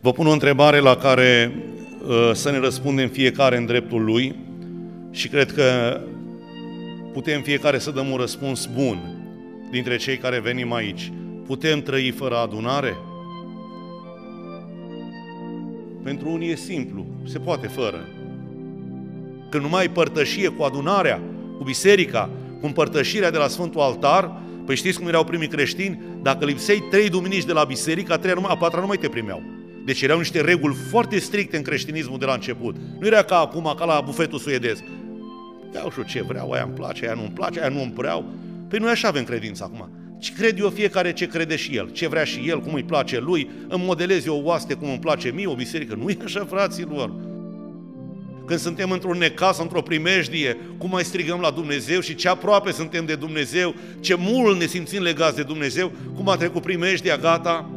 Vă pun o întrebare la care uh, să ne răspundem fiecare în dreptul lui și cred că putem fiecare să dăm un răspuns bun dintre cei care venim aici. Putem trăi fără adunare? Pentru unii e simplu, se poate fără. Când nu mai ai părtășie cu adunarea, cu biserica, cu împărtășirea de la Sfântul Altar, păi știți cum erau primii creștini? Dacă lipseai trei duminici de la biserică, a treia numai, a patra nu mai te primeau. Deci erau niște reguli foarte stricte în creștinismul de la început. Nu era ca acum, ca la bufetul suedez. Iau și ce vreau, aia îmi place, aia nu îmi place, aia nu îmi vreau. Păi noi așa avem credință acum. Ce cred eu fiecare ce crede și el, ce vrea și el, cum îi place lui, îmi modelez eu o oaste cum îmi place mie, o biserică. Nu e așa, fraților. Când suntem într-un necas, într-o primejdie, cum mai strigăm la Dumnezeu și ce aproape suntem de Dumnezeu, ce mult ne simțim legați de Dumnezeu, cum a trecut primejdia, gata,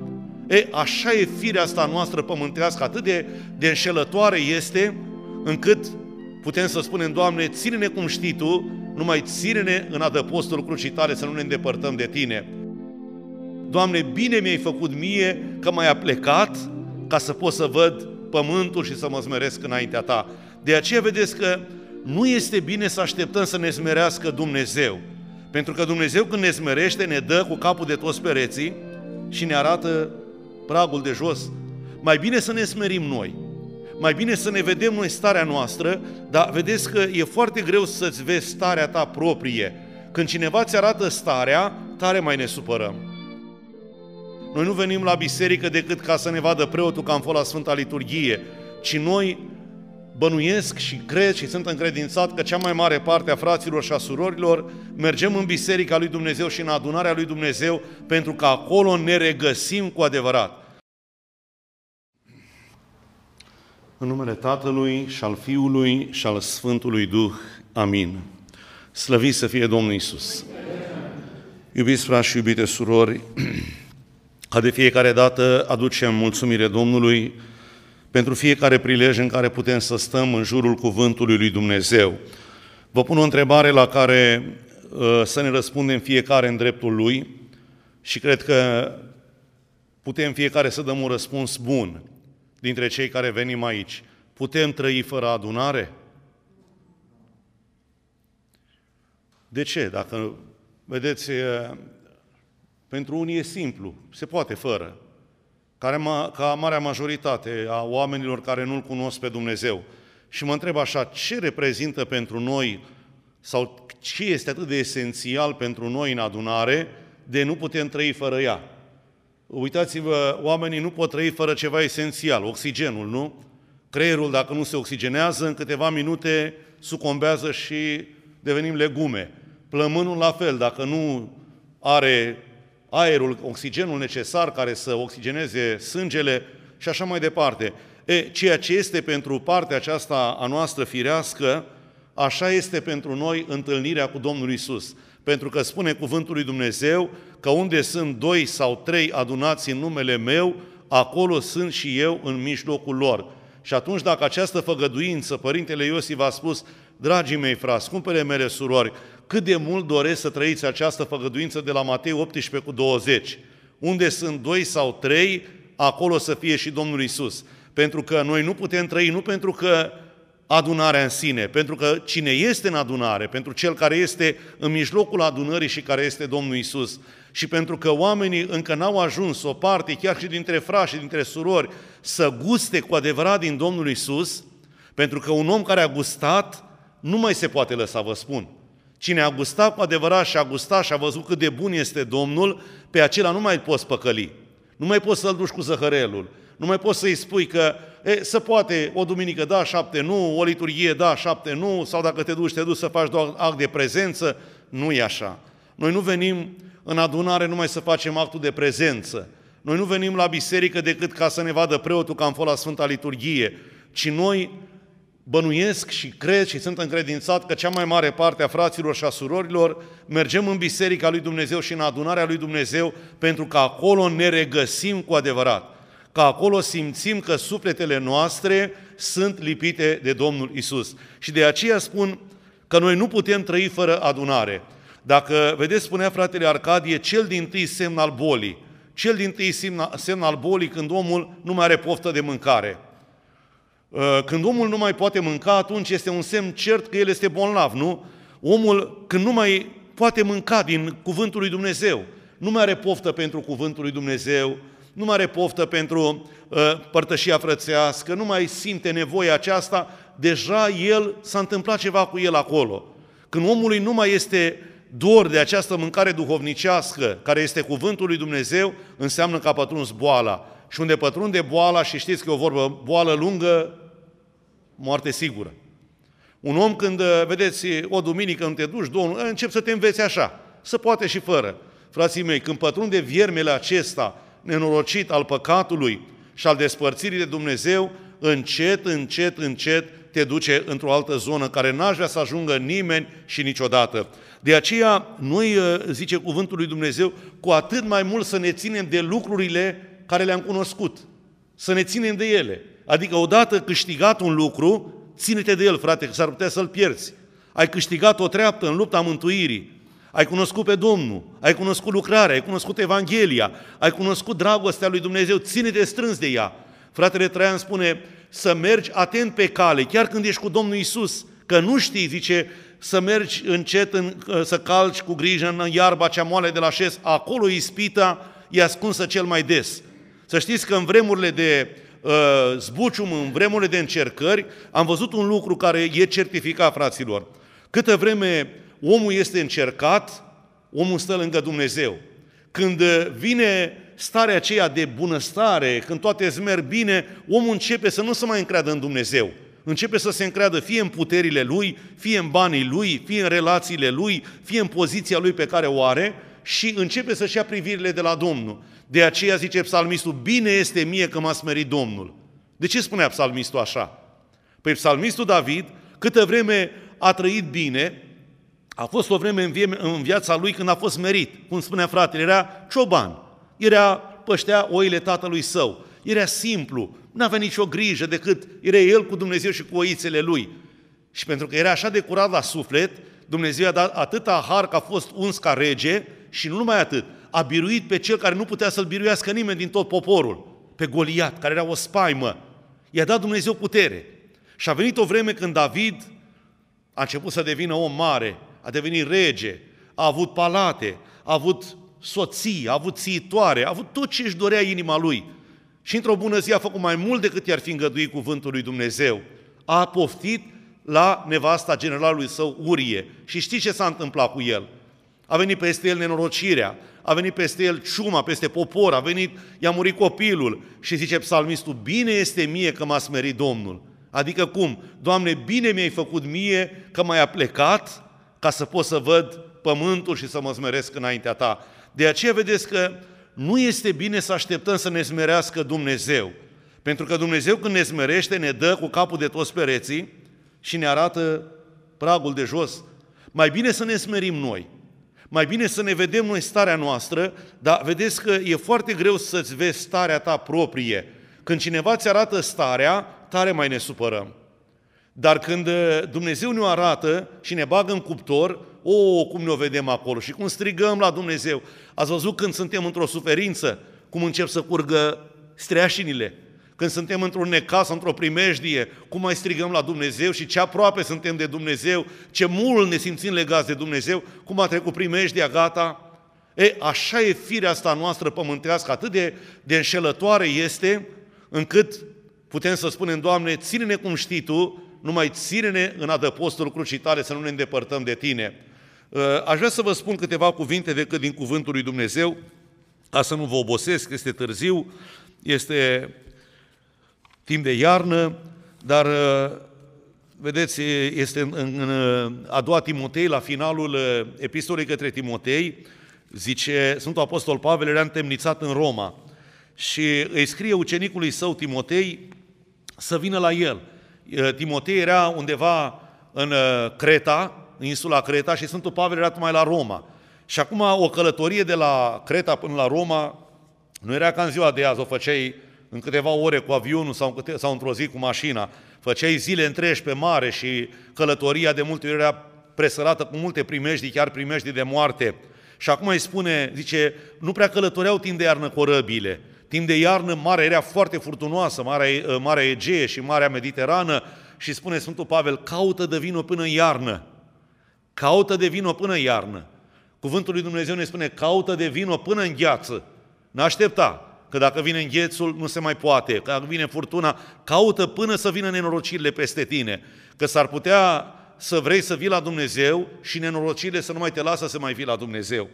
E, așa e firea asta noastră pământească, atât de, de înșelătoare este, încât putem să spunem, Doamne, ține-ne cum știi Tu, numai ține-ne în adăpostul crucii Tale să nu ne îndepărtăm de Tine. Doamne, bine mi-ai făcut mie că m-ai plecat ca să pot să văd pământul și să mă smeresc înaintea Ta. De aceea vedeți că nu este bine să așteptăm să ne smerească Dumnezeu. Pentru că Dumnezeu când ne smerește, ne dă cu capul de toți pereții și ne arată pragul de jos, mai bine să ne smerim noi. Mai bine să ne vedem noi starea noastră, dar vedeți că e foarte greu să-ți vezi starea ta proprie. Când cineva ți arată starea, tare mai ne supărăm. Noi nu venim la biserică decât ca să ne vadă preotul că am fost la Sfânta Liturghie, ci noi bănuiesc și cred și sunt încredințat că cea mai mare parte a fraților și a surorilor mergem în Biserica lui Dumnezeu și în adunarea lui Dumnezeu pentru că acolo ne regăsim cu adevărat. În numele Tatălui și al Fiului și al Sfântului Duh. Amin. Slăvit să fie Domnul Isus. Iubiți frați și iubite surori, ca de fiecare dată aducem mulțumire Domnului pentru fiecare prilej în care putem să stăm în jurul cuvântului lui Dumnezeu. Vă pun o întrebare la care uh, să ne răspundem fiecare în dreptul lui și cred că putem fiecare să dăm un răspuns bun dintre cei care venim aici. Putem trăi fără adunare? De ce? Dacă, vedeți, pentru unii e simplu, se poate fără. Care, ca marea majoritate a oamenilor care nu-L cunosc pe Dumnezeu. Și mă întreb așa, ce reprezintă pentru noi sau ce este atât de esențial pentru noi în adunare de nu putem trăi fără ea? Uitați-vă, oamenii nu pot trăi fără ceva esențial, oxigenul, nu? Creierul, dacă nu se oxigenează, în câteva minute sucombează și devenim legume. Plămânul la fel, dacă nu are aerul, oxigenul necesar care să oxigeneze sângele și așa mai departe. E, ceea ce este pentru partea aceasta a noastră firească, așa este pentru noi întâlnirea cu Domnul Isus. Pentru că spune cuvântul lui Dumnezeu că unde sunt doi sau trei adunați în numele meu, acolo sunt și eu în mijlocul lor. Și atunci dacă această făgăduință, Părintele Iosif a spus, dragii mei frați, scumpele mele surori, cât de mult doresc să trăiți această făgăduință de la Matei 18 cu 20. Unde sunt doi sau trei, acolo să fie și Domnul Isus. Pentru că noi nu putem trăi nu pentru că adunarea în sine, pentru că cine este în adunare, pentru cel care este în mijlocul adunării și care este Domnul Isus, și pentru că oamenii încă n-au ajuns o parte, chiar și dintre frați și dintre surori, să guste cu adevărat din Domnul Isus, pentru că un om care a gustat nu mai se poate lăsa, vă spun. Cine a gustat cu adevărat și a gustat și a văzut cât de bun este Domnul, pe acela nu mai poți păcăli. Nu mai poți să-l duci cu zăhărelul. Nu mai poți să-i spui că e, să poate o duminică da, șapte nu, o liturghie da, șapte nu, sau dacă te duci, te duci să faci doar act de prezență. Nu e așa. Noi nu venim în adunare numai să facem actul de prezență. Noi nu venim la biserică decât ca să ne vadă preotul că am fost la Sfânta Liturghie, ci noi bănuiesc și cred și sunt încredințat că cea mai mare parte a fraților și a surorilor mergem în Biserica lui Dumnezeu și în adunarea lui Dumnezeu pentru că acolo ne regăsim cu adevărat. Că acolo simțim că sufletele noastre sunt lipite de Domnul Isus. Și de aceea spun că noi nu putem trăi fără adunare. Dacă, vedeți, spunea fratele Arcadie, cel din tâi semn al bolii, cel din tâi semn al bolii când omul nu mai are poftă de mâncare. Uh, când omul nu mai poate mânca, atunci este un semn cert că el este bolnav, nu? Omul, când nu mai poate mânca din cuvântul lui Dumnezeu, nu mai are poftă pentru cuvântul lui Dumnezeu, nu mai are poftă pentru uh, părtășia frățească, nu mai simte nevoia aceasta, deja el s-a întâmplat ceva cu el acolo. Când omului nu mai este dor de această mâncare duhovnicească, care este cuvântul lui Dumnezeu, înseamnă că a pătruns boala. Și unde pătrunde boala, și știți că e o vorbă, boală lungă, moarte sigură. Un om când, uh, vedeți, o duminică nu te duci, două, încep să te înveți așa, să poate și fără. Frații mei, când pătrunde viermele acesta nenorocit al păcatului și al despărțirii de Dumnezeu, încet, încet, încet te duce într-o altă zonă care n-aș vrea să ajungă nimeni și niciodată. De aceea, noi, uh, zice cuvântul lui Dumnezeu, cu atât mai mult să ne ținem de lucrurile care le-am cunoscut. Să ne ținem de ele. Adică odată câștigat un lucru, ține-te de el, frate, că s-ar putea să-l pierzi. Ai câștigat o treaptă în lupta mântuirii. Ai cunoscut pe Domnul, ai cunoscut lucrarea, ai cunoscut Evanghelia, ai cunoscut dragostea lui Dumnezeu, ține-te strâns de ea. Fratele Traian spune să mergi atent pe cale, chiar când ești cu Domnul Isus, că nu știi, zice, să mergi încet, în, să calci cu grijă în iarba cea moale de la șes, acolo ispita e ascunsă cel mai des. Să știți că în vremurile de uh, zbucium, în vremurile de încercări, am văzut un lucru care e certificat, fraților. Câtă vreme omul este încercat, omul stă lângă Dumnezeu. Când vine starea aceea de bunăstare, când toate îți merg bine, omul începe să nu se mai încreadă în Dumnezeu. Începe să se încreadă fie în puterile lui, fie în banii lui, fie în relațiile lui, fie în poziția lui pe care o are și începe să-și ia privirile de la Domnul. De aceea zice psalmistul, bine este mie că m-a smerit Domnul. De ce spunea psalmistul așa? Păi psalmistul David, câtă vreme a trăit bine, a fost o vreme în, vie- în viața lui când a fost merit. Cum spunea fratele, era cioban. Era păștea oile tatălui său. Era simplu, nu avea nicio grijă decât era el cu Dumnezeu și cu oițele lui. Și pentru că era așa de curat la suflet, Dumnezeu a dat atâta har că a fost uns ca rege și nu numai atât, a biruit pe cel care nu putea să-l biruiască nimeni din tot poporul, pe Goliat, care era o spaimă. I-a dat Dumnezeu putere. Și a venit o vreme când David a început să devină om mare, a devenit rege, a avut palate, a avut soții, a avut țiitoare, a avut tot ce își dorea inima lui. Și într-o bună zi a făcut mai mult decât i-ar fi îngăduit cuvântul lui Dumnezeu. A poftit la nevasta generalului său Urie. Și știți ce s-a întâmplat cu el? A venit peste el nenorocirea, a venit peste el ciuma, peste popor, a venit, i-a murit copilul și zice psalmistul, bine este mie că m-a smerit Domnul. Adică cum? Doamne, bine mi-ai făcut mie că m-ai plecat ca să pot să văd pământul și să mă smeresc înaintea ta. De aceea vedeți că nu este bine să așteptăm să ne smerească Dumnezeu. Pentru că Dumnezeu când ne smerește, ne dă cu capul de toți pereții și ne arată pragul de jos. Mai bine să ne smerim noi. Mai bine să ne vedem noi starea noastră, dar vedeți că e foarte greu să-ți vezi starea ta proprie. Când cineva ți arată starea, tare mai ne supărăm. Dar când uh, Dumnezeu ne arată și ne bagă în cuptor, o, oh, cum ne-o vedem acolo și cum strigăm la Dumnezeu. Ați văzut când suntem într-o suferință, cum încep să curgă streașinile, când suntem într-un necas, într-o primejdie, cum mai strigăm la Dumnezeu și ce aproape suntem de Dumnezeu, ce mult ne simțim legați de Dumnezeu, cum a trecut primejdia, gata. E, așa e firea asta noastră pământească, atât de, de înșelătoare este, încât putem să spunem, Doamne, ține-ne cum știi Tu, numai ține-ne în adăpostul crucii tale să nu ne îndepărtăm de Tine. Uh, aș vrea să vă spun câteva cuvinte decât din cuvântul lui Dumnezeu, ca să nu vă obosesc, este târziu, este timp de iarnă, dar uh, vedeți, este în, în a doua Timotei, la finalul uh, epistolei către Timotei, zice, Sfântul Apostol Pavel era întemnițat în Roma și îi scrie ucenicului său Timotei să vină la el. Timotei era undeva în Creta, în insula Creta și Sfântul Pavel era mai la Roma. Și acum o călătorie de la Creta până la Roma nu era ca în ziua de azi, o făceai în câteva ore cu avionul sau, în câte, sau într-o zi cu mașina. Făceai zile întregi pe mare și călătoria de multe ori era presărată cu multe primejdii, chiar primejdii de moarte. Și acum îi spune, zice, nu prea călătoreau timp de iarnă corăbile. Timp de iarnă, marea era foarte furtunoasă, Marea, Marea Egee și Marea Mediterană și spune Sfântul Pavel, caută de vină până în iarnă. Caută de vină până în iarnă. Cuvântul lui Dumnezeu ne spune, caută de vină până în gheață. N-aștepta, că dacă vine înghețul, nu se mai poate, că dacă vine furtuna, caută până să vină nenorocirile peste tine, că s-ar putea să vrei să vii la Dumnezeu și nenorocirile să nu mai te lasă să mai vii la Dumnezeu.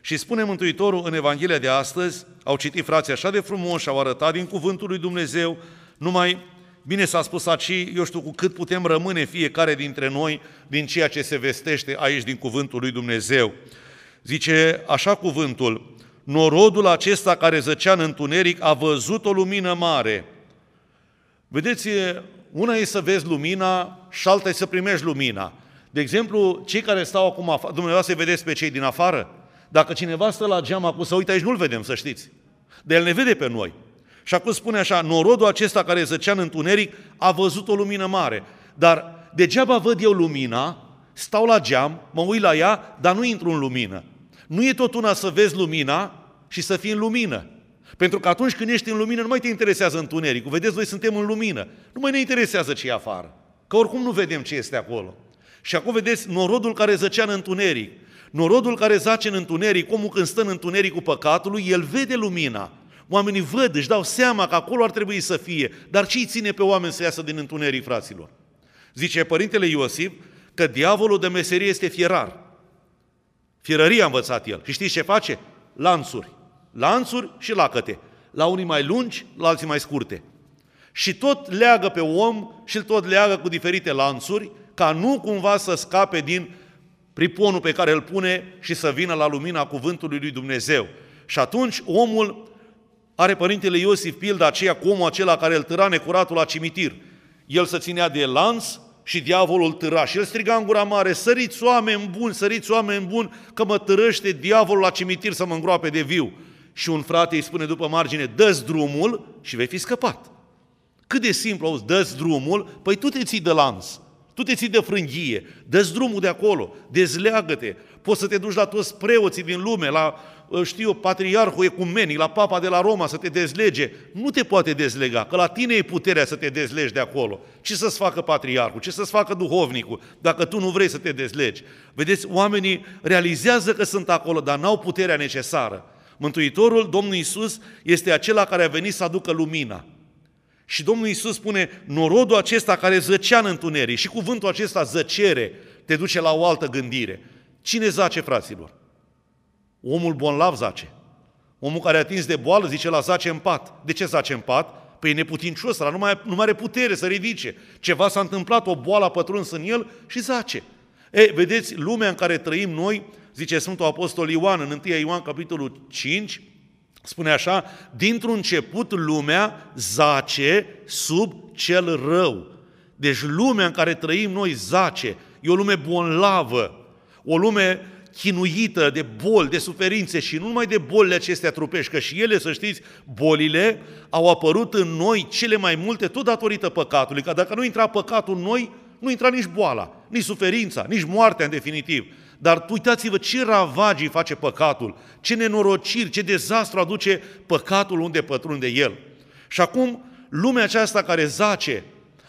Și spune Mântuitorul în Evanghelia de astăzi, au citit frații așa de frumos și au arătat din cuvântul lui Dumnezeu, numai, bine s-a spus aici, eu știu cu cât putem rămâne fiecare dintre noi din ceea ce se vestește aici din cuvântul lui Dumnezeu. Zice așa cuvântul, norodul acesta care zăcea în întuneric a văzut o lumină mare. Vedeți, una e să vezi lumina și alta e să primești lumina. De exemplu, cei care stau acum afară, dumneavoastră vedeți pe cei din afară? Dacă cineva stă la geam acum să uite aici, nu-l vedem, să știți. De el ne vede pe noi. Și acum spune așa, norodul acesta care zăcea în întuneric a văzut o lumină mare. Dar degeaba văd eu lumina, stau la geam, mă uit la ea, dar nu intru în lumină. Nu e tot una să vezi lumina și să fii în lumină. Pentru că atunci când ești în lumină, nu mai te interesează întunericul. Vedeți, noi suntem în lumină. Nu mai ne interesează ce e afară. Că oricum nu vedem ce este acolo. Și acum vedeți norodul care zăcea în întuneric. Norodul care zace în întuneric, omul când stă în întunericul păcatului, el vede lumina. Oamenii văd, își dau seama că acolo ar trebui să fie. Dar ce îi ține pe oameni să iasă din întuneric, fraților? Zice Părintele Iosif că diavolul de meserie este fierar. Fierăria a învățat el. Și știți ce face? Lanțuri. Lanțuri și lacăte. La unii mai lungi, la alții mai scurte. Și tot leagă pe om și îl tot leagă cu diferite lanțuri, ca nu cumva să scape din priponul pe care îl pune și să vină la lumina cuvântului lui Dumnezeu. Și atunci omul are părintele Iosif pilda aceea cu omul acela care îl târa necuratul la cimitir. El se ținea de lanț și diavolul târa și el striga în gura mare, săriți oameni buni, săriți oameni buni, că mă târăște diavolul la cimitir să mă îngroape de viu. Și un frate îi spune după margine, dă drumul și vei fi scăpat. Cât de simplu, auzi, dă drumul, păi tu te ții de lanț, tu te ții de frânghie, dă drumul de acolo, dezleagă-te, poți să te duci la toți preoții din lume, la știu, patriarhul ecumenic, la papa de la Roma să te dezlege, nu te poate dezlega, că la tine e puterea să te dezlegi de acolo. Ce să-ți facă patriarhul, ce să-ți facă duhovnicul, dacă tu nu vrei să te dezlegi? Vedeți, oamenii realizează că sunt acolo, dar n-au puterea necesară. Mântuitorul, Domnul Isus, este acela care a venit să aducă lumina. Și Domnul Isus spune, norodul acesta care zăcea în întuneric și cuvântul acesta zăcere te duce la o altă gândire. Cine zace, fraților? Omul bonlav zace. Omul care a atins de boală zice la zace în pat. De ce zace în pat? Păi e neputincios, ăla nu mai, nu mai are putere să ridice. Ceva s-a întâmplat, o boală a pătruns în el și zace. E, vedeți, lumea în care trăim noi, zice Sfântul Apostol Ioan în 1 Ioan capitolul 5, spune așa, dintr-un început lumea zace sub cel rău. Deci lumea în care trăim noi zace, e o lume bonlavă, o lume chinuită de boli, de suferințe și nu numai de bolile acestea trupești, că și ele, să știți, bolile au apărut în noi cele mai multe tot datorită păcatului, că dacă nu intra păcatul în noi, nu intra nici boala, nici suferința, nici moartea în definitiv. Dar uitați-vă ce ravagii face păcatul, ce nenorociri, ce dezastru aduce păcatul unde pătrunde el. Și acum, lumea aceasta care zace,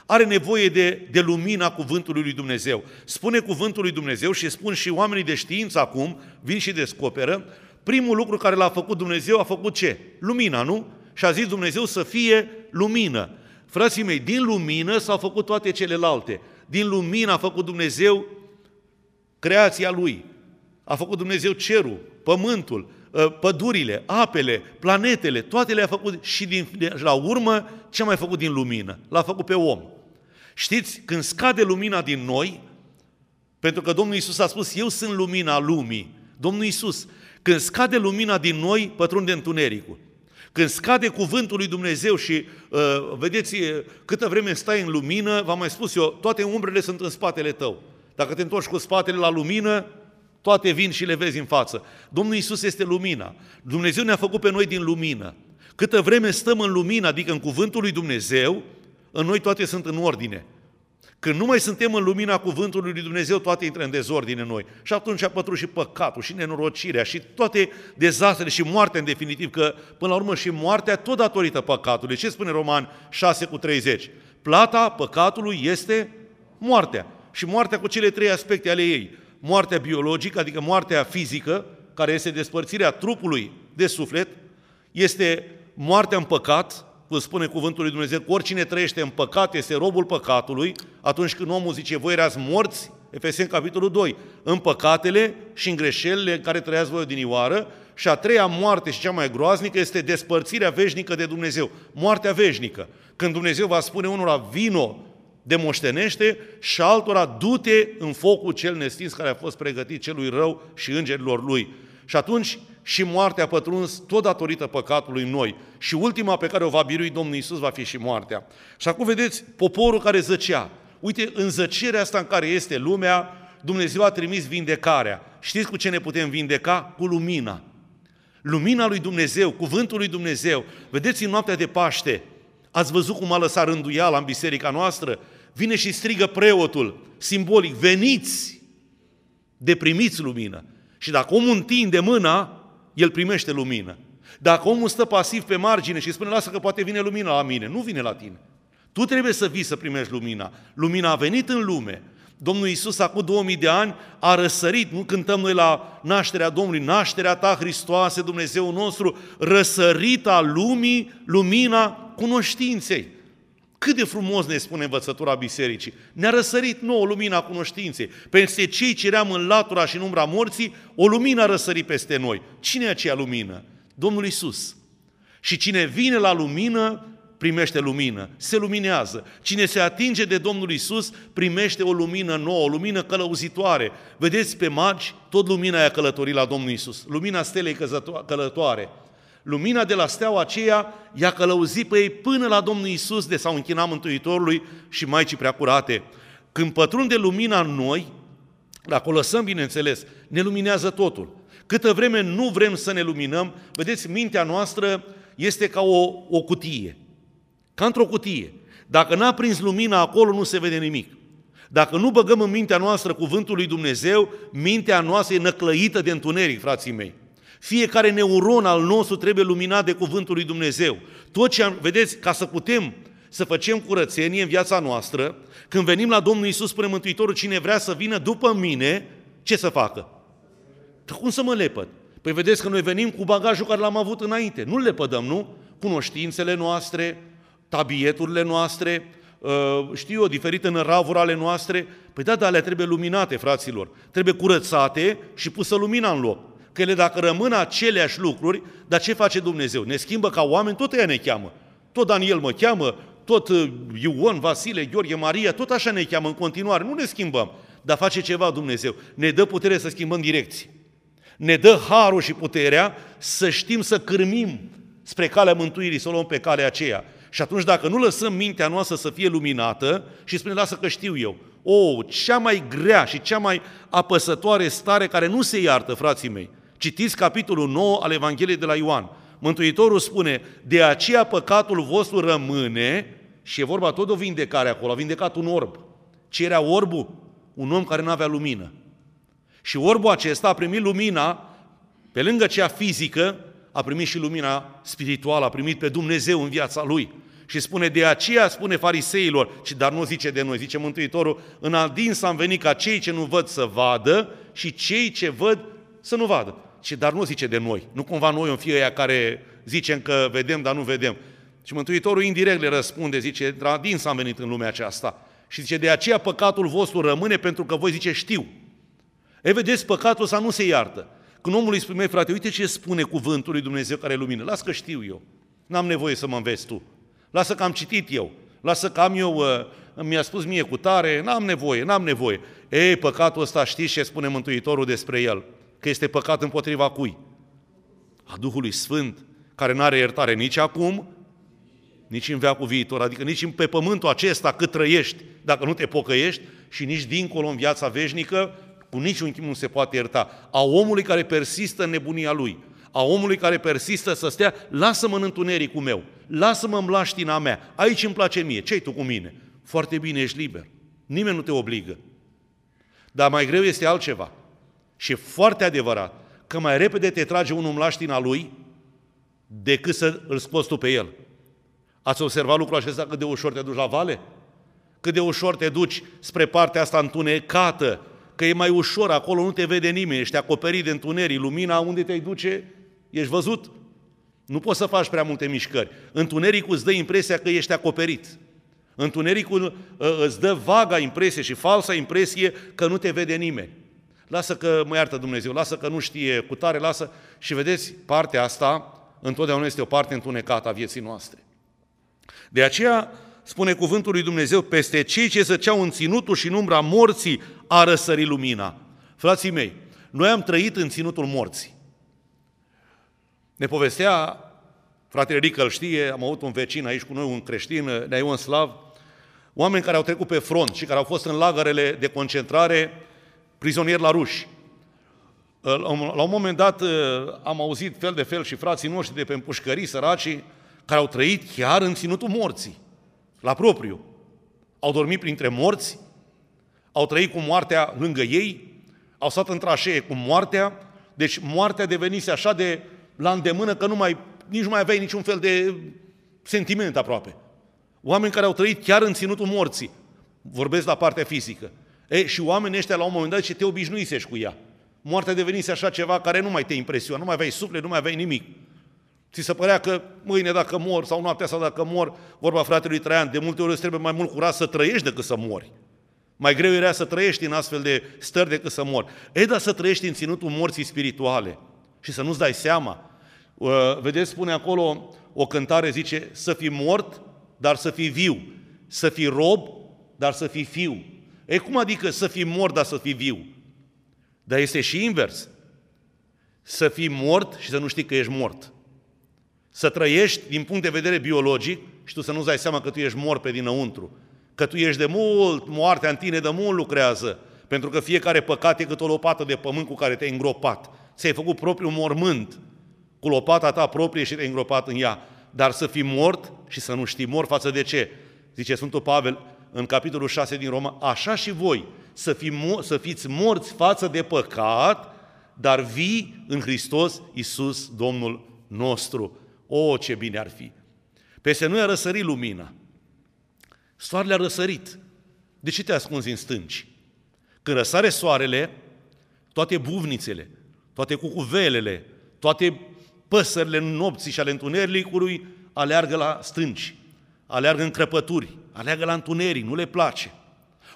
are nevoie de, de lumina cuvântului lui Dumnezeu. Spune cuvântul lui Dumnezeu și spun și oamenii de știință acum, vin și descoperă, primul lucru care l-a făcut Dumnezeu a făcut ce? Lumina, nu? Și a zis Dumnezeu să fie lumină. Frații mei, din lumină s-au făcut toate celelalte. Din lumină a făcut Dumnezeu creația Lui. A făcut Dumnezeu cerul, pământul, ă, pădurile, apele, planetele, toate le-a făcut și din, la urmă ce a mai făcut din lumină? L-a făcut pe om. Știți, când scade lumina din noi, pentru că Domnul Isus a spus, eu sunt lumina lumii. Domnul Isus, când scade lumina din noi, pătrunde întunericul. Când scade cuvântul lui Dumnezeu și uh, vedeți câtă vreme stai în lumină, v-am mai spus eu, toate umbrele sunt în spatele tău. Dacă te întorci cu spatele la lumină, toate vin și le vezi în față. Domnul Isus este lumina. Dumnezeu ne-a făcut pe noi din lumină. Câtă vreme stăm în lumină, adică în cuvântul lui Dumnezeu, în noi toate sunt în ordine. Când nu mai suntem în lumina cuvântului lui Dumnezeu, toate intră în dezordine în noi. Și atunci a pătruns și păcatul, și nenorocirea, și toate dezastrele, și moartea în definitiv, că până la urmă și moartea tot datorită păcatului. Ce spune Roman 6 cu 30? Plata păcatului este moartea. Și moartea cu cele trei aspecte ale ei. Moartea biologică, adică moartea fizică, care este despărțirea trupului de suflet, este moartea în păcat, cum spune cuvântul lui Dumnezeu, că oricine trăiește în păcat este robul păcatului, atunci când omul zice, voi erați morți, Efeseni capitolul 2, în păcatele și în greșelile în care trăiați voi odinioară, și a treia moarte și cea mai groaznică este despărțirea veșnică de Dumnezeu, moartea veșnică. Când Dumnezeu va spune unora, vino de moștenește și altora, du-te în focul cel nestins care a fost pregătit celui rău și îngerilor lui. Și atunci și moartea a pătruns tot datorită păcatului în noi. Și ultima pe care o va birui Domnul Isus va fi și moartea. Și acum vedeți poporul care zăcea. Uite, în zăcerea asta în care este lumea, Dumnezeu a trimis vindecarea. Știți cu ce ne putem vindeca? Cu lumina. Lumina lui Dumnezeu, cuvântul lui Dumnezeu. Vedeți în noaptea de Paște, ați văzut cum a lăsat rânduiala în biserica noastră? Vine și strigă preotul, simbolic, veniți, deprimiți lumină. Și dacă omul întinde mâna, el primește lumină. Dacă omul stă pasiv pe margine și spune, lasă că poate vine lumina la mine, nu vine la tine. Tu trebuie să vii să primești lumina. Lumina a venit în lume. Domnul Iisus acum 2000 de ani a răsărit, nu cântăm noi la nașterea Domnului, nașterea ta Hristoase, Dumnezeu nostru, răsărita lumii, lumina cunoștinței. Cât de frumos ne spune învățătura bisericii. Ne-a răsărit nouă lumina cunoștinței. Peste cei ce eram în latura și în umbra morții, o lumină a răsărit peste noi. Cine e aceea lumină? Domnul Isus. Și cine vine la lumină, primește lumină, se luminează. Cine se atinge de Domnul Isus, primește o lumină nouă, o lumină călăuzitoare. Vedeți pe magi, tot lumina a călătorit la Domnul Isus. Lumina stelei călătoare. Lumina de la steaua aceea i-a călăuzit pe ei până la Domnul Isus de s-au închinat Mântuitorului și Maicii Preacurate. Când pătrunde lumina în noi, dacă o lăsăm, bineînțeles, ne luminează totul. Câtă vreme nu vrem să ne luminăm, vedeți, mintea noastră este ca o, o cutie, ca într-o cutie. Dacă n-a prins lumina acolo, nu se vede nimic. Dacă nu băgăm în mintea noastră cuvântul lui Dumnezeu, mintea noastră e năclăită de întuneric, frații mei. Fiecare neuron al nostru trebuie luminat de cuvântul lui Dumnezeu. Tot ce am, vedeți, ca să putem să facem curățenie în viața noastră, când venim la Domnul Isus, spune Mântuitorul, cine vrea să vină după mine, ce să facă? Dar cum să mă lepăd? Păi vedeți că noi venim cu bagajul care l-am avut înainte. Nu le pădăm, nu? Cunoștințele noastre, tabieturile noastre, uh, știu eu, diferite în ravuri ale noastre. Păi da, dar alea trebuie luminate, fraților. Trebuie curățate și pusă lumina în loc că ele dacă rămân aceleași lucruri, dar ce face Dumnezeu? Ne schimbă ca oameni, tot ea ne cheamă. Tot Daniel mă cheamă, tot uh, Ion, Vasile, Gheorghe, Maria, tot așa ne cheamă în continuare, nu ne schimbăm. Dar face ceva Dumnezeu. Ne dă putere să schimbăm direcții. Ne dă harul și puterea să știm să cârmim spre calea mântuirii, să o luăm pe calea aceea. Și atunci dacă nu lăsăm mintea noastră să fie luminată și spune, lasă că știu eu, o, oh, cea mai grea și cea mai apăsătoare stare care nu se iartă, frații mei, Citiți capitolul 9 al Evangheliei de la Ioan. Mântuitorul spune, de aceea păcatul vostru rămâne, și e vorba tot de o vindecare acolo, a vindecat un orb. Ce era orbul? Un om care nu avea lumină. Și orbul acesta a primit lumina, pe lângă cea fizică, a primit și lumina spirituală, a primit pe Dumnezeu în viața lui. Și spune, de aceea spune fariseilor, ci dar nu zice de noi, zice Mântuitorul, în adins am venit ca cei ce nu văd să vadă și cei ce văd să nu vadă. Și dar nu zice de noi. Nu cumva noi în fie aia care zicem că vedem, dar nu vedem. Și Mântuitorul indirect le răspunde, zice, din s-am venit în lumea aceasta. Și zice, de aceea păcatul vostru rămâne pentru că voi zice știu. E, vedeți, păcatul ăsta nu se iartă. Când omul îi spune, frate, uite ce spune cuvântul lui Dumnezeu care lumină. Lasă că știu eu. N-am nevoie să mă înveți tu. Lasă că am citit eu. Lasă că am eu, uh, mi-a spus mie cu tare, n-am nevoie, n-am nevoie. Ei, păcatul ăsta știți ce spune Mântuitorul despre el? Că este păcat împotriva cui? A Duhului Sfânt, care nu are iertare nici acum, nici în veacul viitor, adică nici pe pământul acesta cât trăiești, dacă nu te pocăiești, și nici dincolo în viața veșnică, cu niciun chip nu se poate ierta. A omului care persistă în nebunia lui, a omului care persistă să stea, lasă-mă în întunericul meu, lasă-mă în mlaștina mea, aici îmi place mie, ce tu cu mine? Foarte bine, ești liber. Nimeni nu te obligă. Dar mai greu este altceva. Și e foarte adevărat că mai repede te trage un mlaștina lui decât să îl scoți tu pe el. Ați observat lucrul acesta cât de ușor te duci la vale? Cât de ușor te duci spre partea asta întunecată, că e mai ușor, acolo nu te vede nimeni, ești acoperit de întuneric, lumina unde te duce, ești văzut. Nu poți să faci prea multe mișcări. Întunericul îți dă impresia că ești acoperit. Întunericul ă, îți dă vaga impresie și falsa impresie că nu te vede nimeni. Lasă că mă iartă Dumnezeu, lasă că nu știe cu tare, lasă. Și vedeți, partea asta întotdeauna este o parte întunecată a vieții noastre. De aceea spune cuvântul lui Dumnezeu, peste cei ce zăceau în ținutul și în umbra morții a răsărit lumina. Frații mei, noi am trăit în ținutul morții. Ne povestea, fratele Rică îl știe, am avut un vecin aici cu noi, un creștin, Neion Slav, oameni care au trecut pe front și care au fost în lagărele de concentrare prizonieri la ruși. La un moment dat am auzit fel de fel și frații noștri de pe împușcării săracii care au trăit chiar în ținutul morții, la propriu. Au dormit printre morți, au trăit cu moartea lângă ei, au stat în trașee cu moartea, deci moartea devenise așa de la îndemână că nu mai, nici nu mai aveai niciun fel de sentiment aproape. Oameni care au trăit chiar în ținutul morții. Vorbesc la partea fizică. E, și oamenii ăștia la un moment dat și te obișnuisești cu ea. Moartea devenise așa ceva care nu mai te impresiona, nu mai aveai suflet, nu mai aveai nimic. Ți se părea că mâine dacă mor sau noaptea sau dacă mor, vorba fratelui Traian, de multe ori îți trebuie mai mult curaj să trăiești decât să mori. Mai greu era să trăiești în astfel de stări decât să mori. E, dar să trăiești în ținutul morții spirituale și să nu-ți dai seama. Uh, vedeți, spune acolo o cântare, zice, să fii mort, dar să fii viu. Să fii rob, dar să fii fiu. E cum adică să fii mort, dar să fii viu? Dar este și invers. Să fii mort și să nu știi că ești mort. Să trăiești din punct de vedere biologic și tu să nu-ți dai seama că tu ești mort pe dinăuntru. Că tu ești de mult, moartea în tine de mult lucrează. Pentru că fiecare păcat e cât o lopată de pământ cu care te-ai îngropat. Ți-ai făcut propriul mormânt cu lopata ta proprie și te-ai îngropat în ea. Dar să fii mort și să nu știi mort față de ce? Zice Sfântul Pavel în capitolul 6 din Roma, așa și voi, să, fi, să fiți morți față de păcat, dar vii în Hristos Iisus, Domnul nostru. O, ce bine ar fi! Peste noi a răsărit lumina. Soarele a răsărit. De ce te ascunzi în stânci? Când răsare soarele, toate buvnițele, toate cucuvelele, toate păsările nopții și ale întunericului aleargă la stânci, aleargă în crăpături, aleargă la întuneric, nu le place.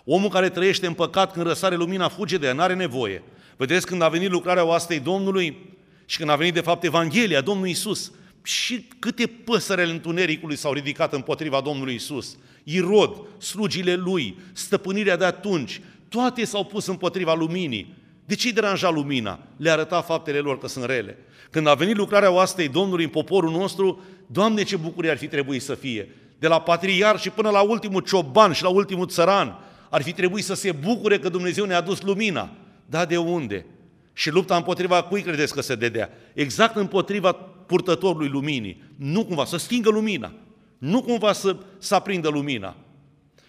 Omul care trăiește în păcat când răsare lumina fuge de ea, n-are nevoie. Vedeți când a venit lucrarea oastei Domnului și când a venit de fapt Evanghelia Domnului Isus, și câte păsărele întunericului s-au ridicat împotriva Domnului Isus. Irod, slugile lui, stăpânirea de atunci, toate s-au pus împotriva luminii. De ce îi deranja lumina? Le arăta faptele lor că sunt rele. Când a venit lucrarea oastei Domnului în poporul nostru, Doamne, ce bucurie ar fi trebuit să fie! De la patriar și până la ultimul cioban și la ultimul țăran, ar fi trebuit să se bucure că Dumnezeu ne-a dus lumina. Da, de unde? Și lupta împotriva cui credeți că se dedea? Exact împotriva purtătorului luminii. Nu cumva să stingă lumina. Nu cumva să, să aprindă lumina.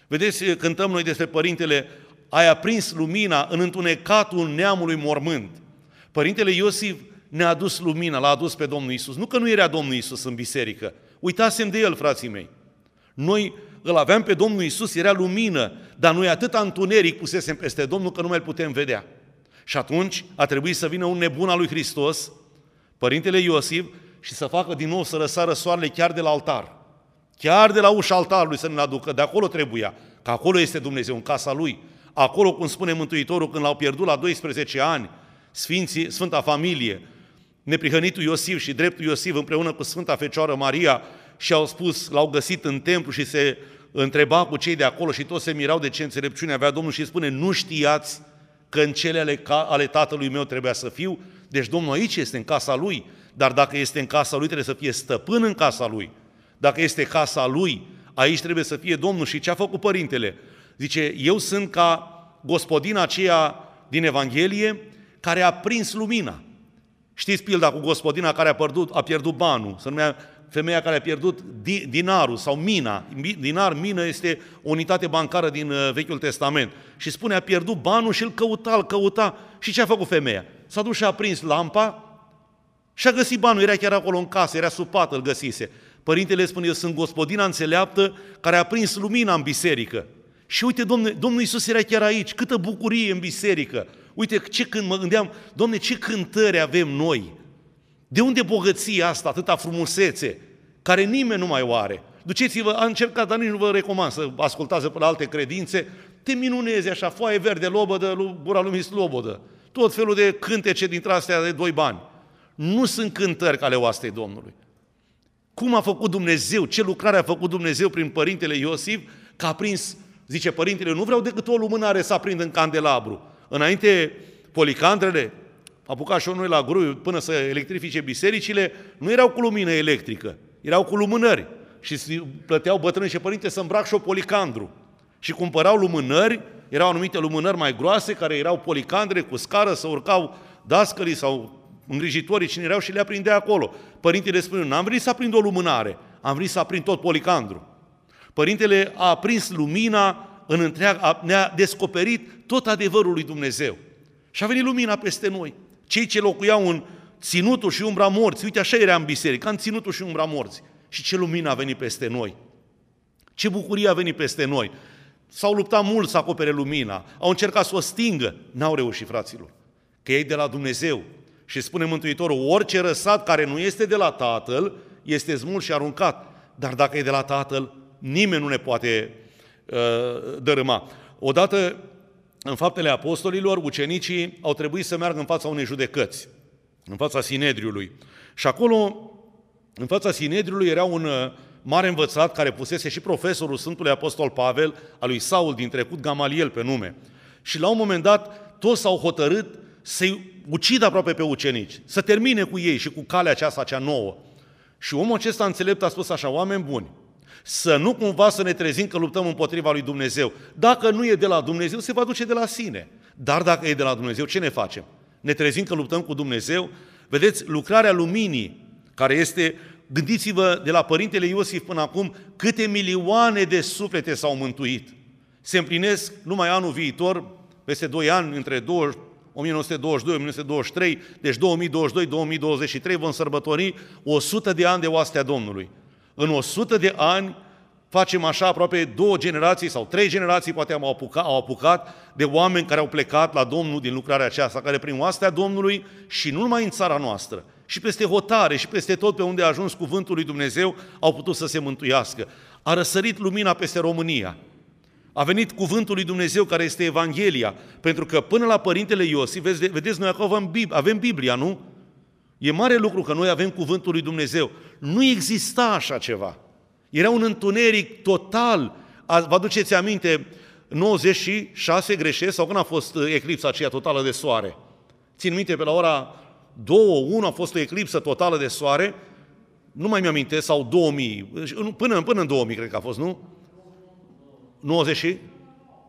Vedeți, cântăm noi despre Părintele, ai aprins lumina în întunecatul neamului mormânt. Părintele Iosif ne-a adus lumina, l-a adus pe Domnul Isus. Nu că nu era Domnul Isus în biserică. Uitasem de el, frații mei. Noi îl aveam pe Domnul Isus, era lumină, dar noi atâta întuneric pusesem peste Domnul că nu mai putem vedea. Și atunci a trebuit să vină un nebun al lui Hristos, Părintele Iosif, și să facă din nou să răsară soarele chiar de la altar. Chiar de la ușa altarului să ne aducă, de acolo trebuia, că acolo este Dumnezeu, în casa Lui. Acolo, cum spune Mântuitorul, când l-au pierdut la 12 ani, Sfinții, Sfânta Familie, neprihănitul Iosif și dreptul Iosif împreună cu Sfânta Fecioară Maria și au spus, l-au găsit în templu și se întreba cu cei de acolo și toți se mirau de ce înțelepciune avea Domnul și spune, nu știați că în cele ale, ale tatălui meu trebuia să fiu? Deci Domnul aici este în casa lui, dar dacă este în casa lui trebuie să fie stăpân în casa lui. Dacă este casa lui, aici trebuie să fie Domnul. Și ce a făcut părintele? Zice, eu sunt ca gospodina aceea din Evanghelie care a prins lumina. Știți pilda cu gospodina care a pierdut, a pierdut banul, se numea femeia care a pierdut dinarul sau mina. Dinar, mină este o unitate bancară din uh, Vechiul Testament. Și spune, a pierdut banul și îl căuta, îl căuta. Și ce a făcut femeia? S-a dus și a prins lampa și a găsit banul, era chiar acolo în casă, era sub pat, îl găsise. Părintele spune, eu sunt gospodina înțeleaptă care a prins lumina în biserică. Și uite, domne, Domnul Iisus era chiar aici, câtă bucurie în biserică. Uite, ce când mă gândeam, Domne, ce cântări avem noi. De unde bogăția asta, atâta frumusețe, care nimeni nu mai o are? Duceți-vă, am încercat, dar nici nu vă recomand să ascultați pe la alte credințe, te minunezi așa, foaie verde, lobădă, gura lumii slobodă, tot felul de cântece dintre astea de doi bani. Nu sunt cântări ale oastei Domnului. Cum a făcut Dumnezeu, ce lucrare a făcut Dumnezeu prin Părintele Iosif, că a prins, zice Părintele, nu vreau decât o lumânare să aprind în candelabru. Înainte, policandrele, apucat și noi la grui până să electrifice bisericile, nu erau cu lumină electrică, erau cu lumânări. Și plăteau bătrâni și părinte să îmbrac și o policandru. Și cumpărau lumânări, erau anumite lumânări mai groase, care erau policandre cu scară, să urcau dascării sau îngrijitorii, cine erau și le aprindea acolo. Părintele spune, n-am venit să aprind o lumânare, am venit să aprind tot policandru. Părintele a aprins lumina în întreaga, ne-a descoperit tot adevărul lui Dumnezeu. Și a venit lumina peste noi. Cei ce locuiau în ținutul și umbra morții, uite așa era în biserică, în ținutul și umbra morții. Și ce lumină a venit peste noi. Ce bucurie a venit peste noi. S-au luptat mult să acopere lumina, au încercat să o stingă, n-au reușit, fraților. Că ei de la Dumnezeu. Și spune Mântuitorul, orice răsat care nu este de la Tatăl, este smuls și aruncat. Dar dacă e de la Tatăl, nimeni nu ne poate uh, dărâma. Odată, în faptele apostolilor, ucenicii au trebuit să meargă în fața unei judecăți, în fața Sinedriului. Și acolo, în fața Sinedriului, era un uh, mare învățat care pusese și profesorul Sfântului Apostol Pavel, al lui Saul din trecut, Gamaliel pe nume. Și la un moment dat, toți s-au hotărât să-i ucidă aproape pe ucenici, să termine cu ei și cu calea aceasta cea nouă. Și omul acesta înțelept a spus așa, oameni buni, să nu cumva să ne trezim că luptăm împotriva lui Dumnezeu. Dacă nu e de la Dumnezeu, se va duce de la sine. Dar dacă e de la Dumnezeu, ce ne facem? Ne trezim că luptăm cu Dumnezeu? Vedeți, lucrarea luminii, care este, gândiți-vă, de la Părintele Iosif până acum, câte milioane de suflete s-au mântuit. Se împlinesc numai anul viitor, peste 2 ani, între 20, 1922-1923, deci 2022-2023 vom sărbători 100 de ani de oastea Domnului. În 100 de ani facem așa aproape două generații sau trei generații poate am apucat, au apucat de oameni care au plecat la Domnul din lucrarea aceasta, care prin oastea Domnului și nu numai în țara noastră, și peste hotare și peste tot pe unde a ajuns cuvântul lui Dumnezeu, au putut să se mântuiască. A răsărit lumina peste România. A venit cuvântul lui Dumnezeu care este Evanghelia, pentru că până la Părintele Iosif, vedeți, vedeți noi acolo avem, Bib- avem Biblia, nu? E mare lucru că noi avem cuvântul lui Dumnezeu. Nu exista așa ceva. Era un întuneric total. Vă aduceți aminte, 96 greșesc sau când a fost uh, eclipsa aceea totală de soare? Țin minte, pe la ora 2, 1 a fost o eclipsă totală de soare, nu mai mi-aminte, sau 2000, până, până în 2000 cred că a fost, nu? 90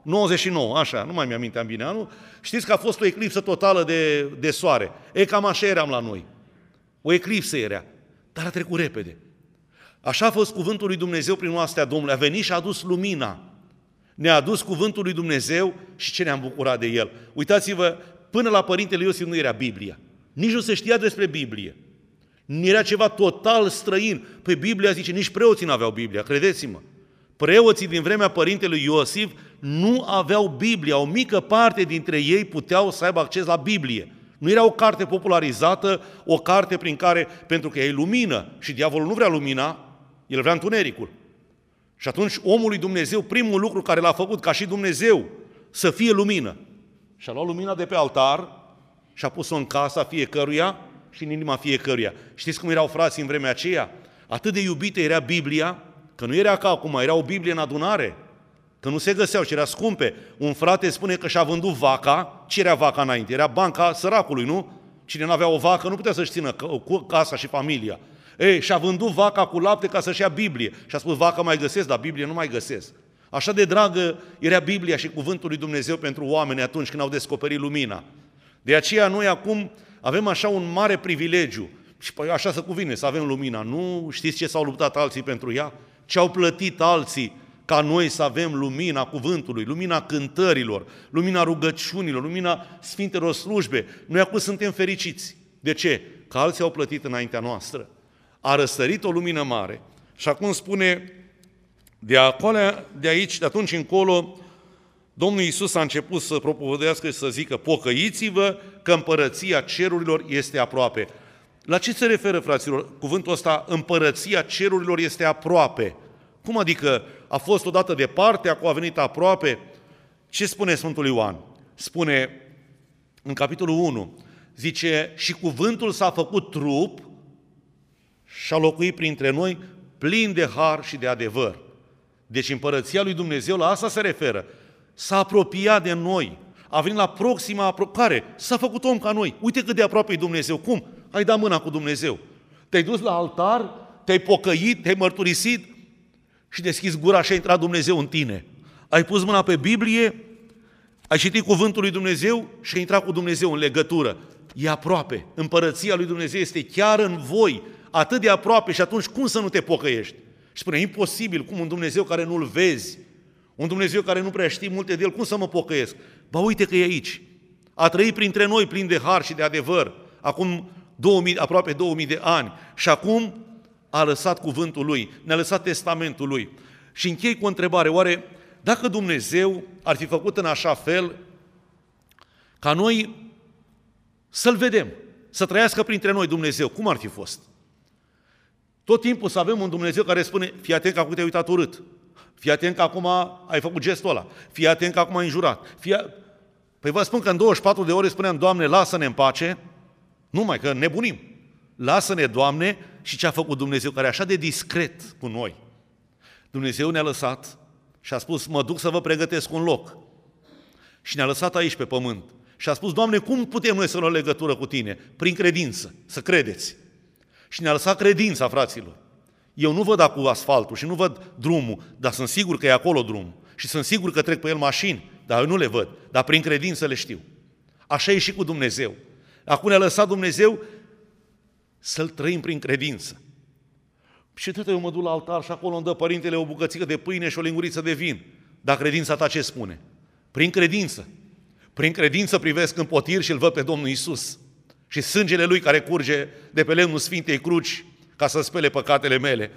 99, așa, nu mai mi-aminteam bine anul, știți că a fost o eclipsă totală de, de soare. E cam așa eram la noi. O eclipsă era, dar a trecut repede. Așa a fost cuvântul lui Dumnezeu prin oastea Domnului. A venit și a adus lumina. Ne-a adus cuvântul lui Dumnezeu și ce ne-am bucurat de el. Uitați-vă, până la Părintele Iosif nu era Biblia. Nici nu se știa despre Biblie. Era ceva total străin. Pe Biblia zice, nici preoții nu aveau Biblia, credeți-mă. Preoții din vremea părintelui Iosif nu aveau Biblie, o mică parte dintre ei puteau să aibă acces la Biblie. Nu era o carte popularizată, o carte prin care, pentru că e lumină și diavolul nu vrea lumina, el vrea întunericul. Și atunci omul lui Dumnezeu, primul lucru care l-a făcut ca și Dumnezeu, să fie lumină. Și a luat lumina de pe altar și a pus-o în casa fiecăruia și în inima fiecăruia. Știți cum erau frații în vremea aceea? Atât de iubită era Biblia, Că nu era ca acum, era o Biblie în adunare. Că nu se găseau și era scumpe. Un frate spune că și-a vândut vaca. Ce era vaca înainte? Era banca săracului, nu? Cine nu avea o vacă nu putea să-și țină casa și familia. Ei, și-a vândut vaca cu lapte ca să-și ia Biblie. Și a spus, vaca mai găsesc, dar Biblie nu mai găsesc. Așa de dragă era Biblia și cuvântul lui Dumnezeu pentru oameni atunci când au descoperit lumina. De aceea noi acum avem așa un mare privilegiu. Și păi așa se cuvine, să avem lumina. Nu știți ce s-au luptat alții pentru ea? Ce au plătit alții ca noi să avem lumina cuvântului, lumina cântărilor, lumina rugăciunilor, lumina sfintelor slujbe. Noi acum suntem fericiți. De ce? Că alții au plătit înaintea noastră. A răsărit o lumină mare. Și acum spune, de, acolo, de aici, de atunci încolo, Domnul Iisus a început să propovădească și să zică, pocăiți-vă că împărăția cerurilor este aproape. La ce se referă, fraților, cuvântul ăsta, împărăția cerurilor este aproape? Cum adică a fost odată departe, acum a venit aproape? Ce spune Sfântul Ioan? Spune în capitolul 1, zice, și cuvântul s-a făcut trup și a locuit printre noi plin de har și de adevăr. Deci împărăția lui Dumnezeu la asta se referă. S-a apropiat de noi, a venit la proxima apropiare, s-a făcut om ca noi. Uite cât de aproape e Dumnezeu. Cum? Ai dat mâna cu Dumnezeu. Te-ai dus la altar, te-ai pocăit, te-ai mărturisit și deschizi gura și a intrat Dumnezeu în tine. Ai pus mâna pe Biblie, ai citit cuvântul lui Dumnezeu și ai intrat cu Dumnezeu în legătură. E aproape. Împărăția lui Dumnezeu este chiar în voi, atât de aproape și atunci cum să nu te pocăiești? Și spune, imposibil, cum un Dumnezeu care nu-L vezi, un Dumnezeu care nu prea știi multe de El, cum să mă pocăiesc? Ba uite că e aici. A trăit printre noi plin de har și de adevăr, acum 2000, aproape 2000 de ani. Și acum a lăsat cuvântul Lui, ne-a lăsat testamentul Lui. Și închei cu o întrebare, oare dacă Dumnezeu ar fi făcut în așa fel ca noi să-L vedem, să trăiască printre noi Dumnezeu, cum ar fi fost? Tot timpul să avem un Dumnezeu care spune, fii atent că acum te-ai uitat urât, fii atent că acum ai făcut gestul ăla, fii atent că acum ai înjurat. Fii a... Păi vă spun că în 24 de ore spuneam, Doamne, lasă-ne în pace, numai că nebunim. Lasă-ne, Doamne, și ce a făcut Dumnezeu, care e așa de discret cu noi. Dumnezeu ne-a lăsat și a spus, mă duc să vă pregătesc un loc. Și ne-a lăsat aici pe pământ. Și a spus, Doamne, cum putem noi să luăm legătură cu Tine? Prin credință, să credeți. Și ne-a lăsat credința, fraților. Eu nu văd acum asfaltul și nu văd drumul, dar sunt sigur că e acolo drumul. Și sunt sigur că trec pe el mașini, dar eu nu le văd, dar prin credință le știu. Așa e și cu Dumnezeu. Acum ne-a lăsat Dumnezeu să-L trăim prin credință. Și tot eu mă duc la altar și acolo îmi dă părintele o bucățică de pâine și o linguriță de vin. Dar credința ta ce spune? Prin credință. Prin credință privesc în potir și îl văd pe Domnul Isus. Și sângele Lui care curge de pe lemnul Sfintei Cruci ca să spele păcatele mele.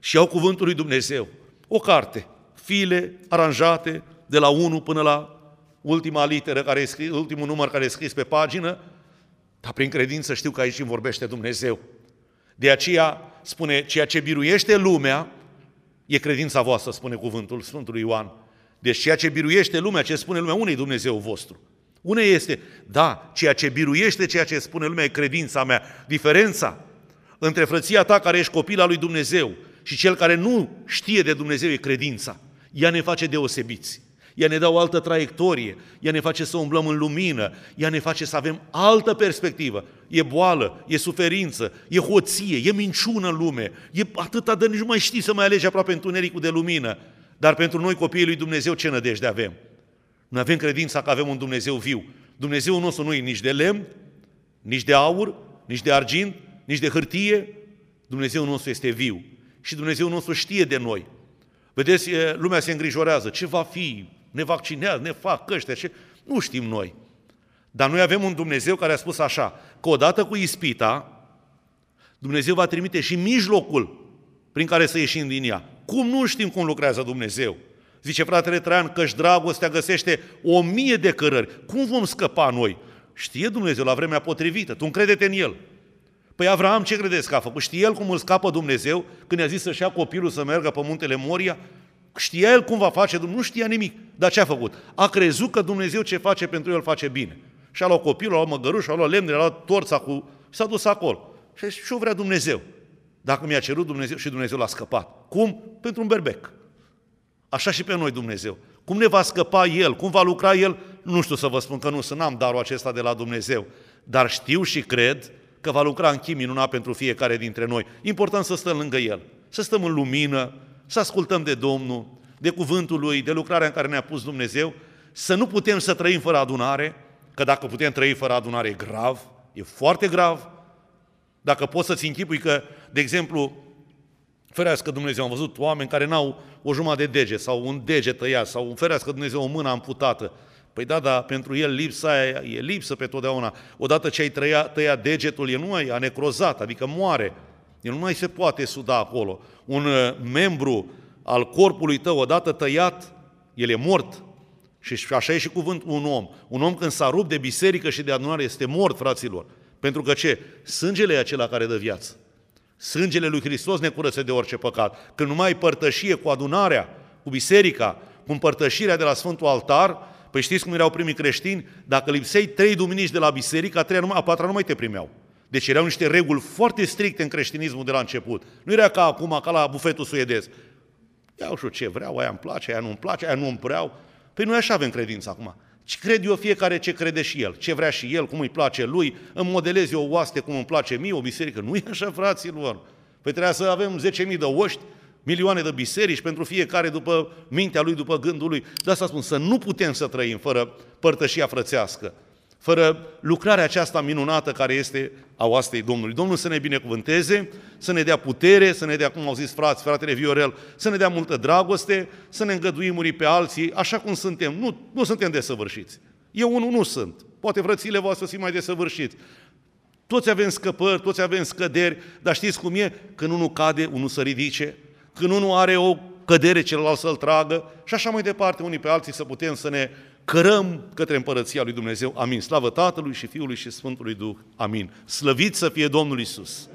Și iau cuvântul lui Dumnezeu. O carte, file aranjate de la 1 până la ultima literă, care e scris, ultimul număr care e scris pe pagină, dar prin credință știu că aici îmi vorbește Dumnezeu. De aceea spune, ceea ce biruiește lumea e credința voastră, spune cuvântul Sfântului Ioan. Deci ceea ce biruiește lumea, ce spune lumea, unde Dumnezeu vostru? Unde este? Da, ceea ce biruiește ceea ce spune lumea e credința mea. Diferența între frăția ta care ești copil al lui Dumnezeu și cel care nu știe de Dumnezeu e credința. Ea ne face deosebiți. Ea ne dă o altă traiectorie, ea ne face să umblăm în lumină, ea ne face să avem altă perspectivă. E boală, e suferință, e hoție, e minciună în lume, e atâta de nici nu mai știi să mai alegi aproape întunericul de lumină. Dar pentru noi, copiii lui Dumnezeu, ce nădejde avem? Noi avem credința că avem un Dumnezeu viu. Dumnezeu nostru nu e nici de lemn, nici de aur, nici de argint, nici de hârtie. Dumnezeu nostru este viu. Și Dumnezeu nostru știe de noi. Vedeți, lumea se îngrijorează. Ce va fi? Ne vaccinează, ne fac ăștia. Ce? Nu știm noi. Dar noi avem un Dumnezeu care a spus așa, că odată cu ispita, Dumnezeu va trimite și mijlocul prin care să ieșim din ea. Cum nu știm cum lucrează Dumnezeu? Zice fratele Traian că și dragostea găsește o mie de cărări. Cum vom scăpa noi? Știe Dumnezeu la vremea potrivită. Tu încredete în El. Păi Avram ce credeți că a făcut? Știe el cum îl scapă Dumnezeu când i-a zis să-și ia copilul să meargă pe muntele Moria? Știa el cum va face, nu știa nimic. Dar ce a făcut? A crezut că Dumnezeu ce face pentru el face bine. Și a luat copilul, a luat măgăruș, a luat lemnele, a luat torța cu... și s-a dus acolo. Și ce vrea Dumnezeu. Dacă mi-a cerut Dumnezeu și Dumnezeu l-a scăpat. Cum? Pentru un berbec. Așa și pe noi Dumnezeu. Cum ne va scăpa El? Cum va lucra El? Nu știu să vă spun că nu sunt, n-am darul acesta de la Dumnezeu. Dar știu și cred că va lucra în chim minunat pentru fiecare dintre noi. Important să stăm lângă El, să stăm în lumină, să ascultăm de Domnul, de cuvântul Lui, de lucrarea în care ne-a pus Dumnezeu, să nu putem să trăim fără adunare, că dacă putem trăi fără adunare e grav, e foarte grav, Dacă poți să-ți închipui că, de exemplu, ferească Dumnezeu, am văzut oameni care n-au o jumătate de deget sau un deget tăiat sau ferească Dumnezeu o mână amputată. Păi da, dar pentru el lipsa aia e lipsă pe totdeauna. Odată ce ai tăiat, tăiat degetul, el nu mai a necrozat, adică moare. El nu mai se poate suda acolo. Un uh, membru al corpului tău, odată tăiat, el e mort. Și așa e și cuvântul un om. Un om când s-a rupt de biserică și de adunare este mort, fraților. Pentru că ce? Sângele e acela care dă viață. Sângele lui Hristos ne curăță de orice păcat. Când nu mai ai părtășie cu adunarea, cu biserica, cu împărtășirea de la Sfântul Altar, păi știți cum erau primii creștini? Dacă lipsei trei duminici de la biserică, a, treia numai, a patra nu mai te primeau. Deci erau niște reguli foarte stricte în creștinismul de la început. Nu era ca acum, ca la bufetul suedez. Iau și ce vreau, aia îmi place, aia nu îmi place, aia nu îmi vreau. Păi noi așa avem credință acum. Ce cred eu fiecare ce crede și el, ce vrea și el, cum îi place lui, îmi modelez eu o oaste cum îmi place mie, o biserică. Nu e așa, fraților. Păi trebuia să avem 10.000 de oști, milioane de biserici pentru fiecare după mintea lui, după gândul lui. De asta spun, să nu putem să trăim fără părtășia frățească fără lucrarea aceasta minunată care este a oastei Domnului. Domnul să ne binecuvânteze, să ne dea putere, să ne dea, cum au zis frați, fratele Viorel, să ne dea multă dragoste, să ne îngăduim unii pe alții, așa cum suntem. Nu, nu suntem desăvârșiți. Eu unul nu sunt. Poate vrățile voastre să mai desăvârșiți. Toți avem scăpări, toți avem scăderi, dar știți cum e? Când unul cade, unul să ridice, când unul are o cădere, celălalt să-l tragă și așa mai departe, unii pe alții să putem să ne cărăm către împărăția lui Dumnezeu. Amin. Slavă Tatălui și Fiului și Sfântului Duh. Amin. Slăvit să fie Domnul Isus.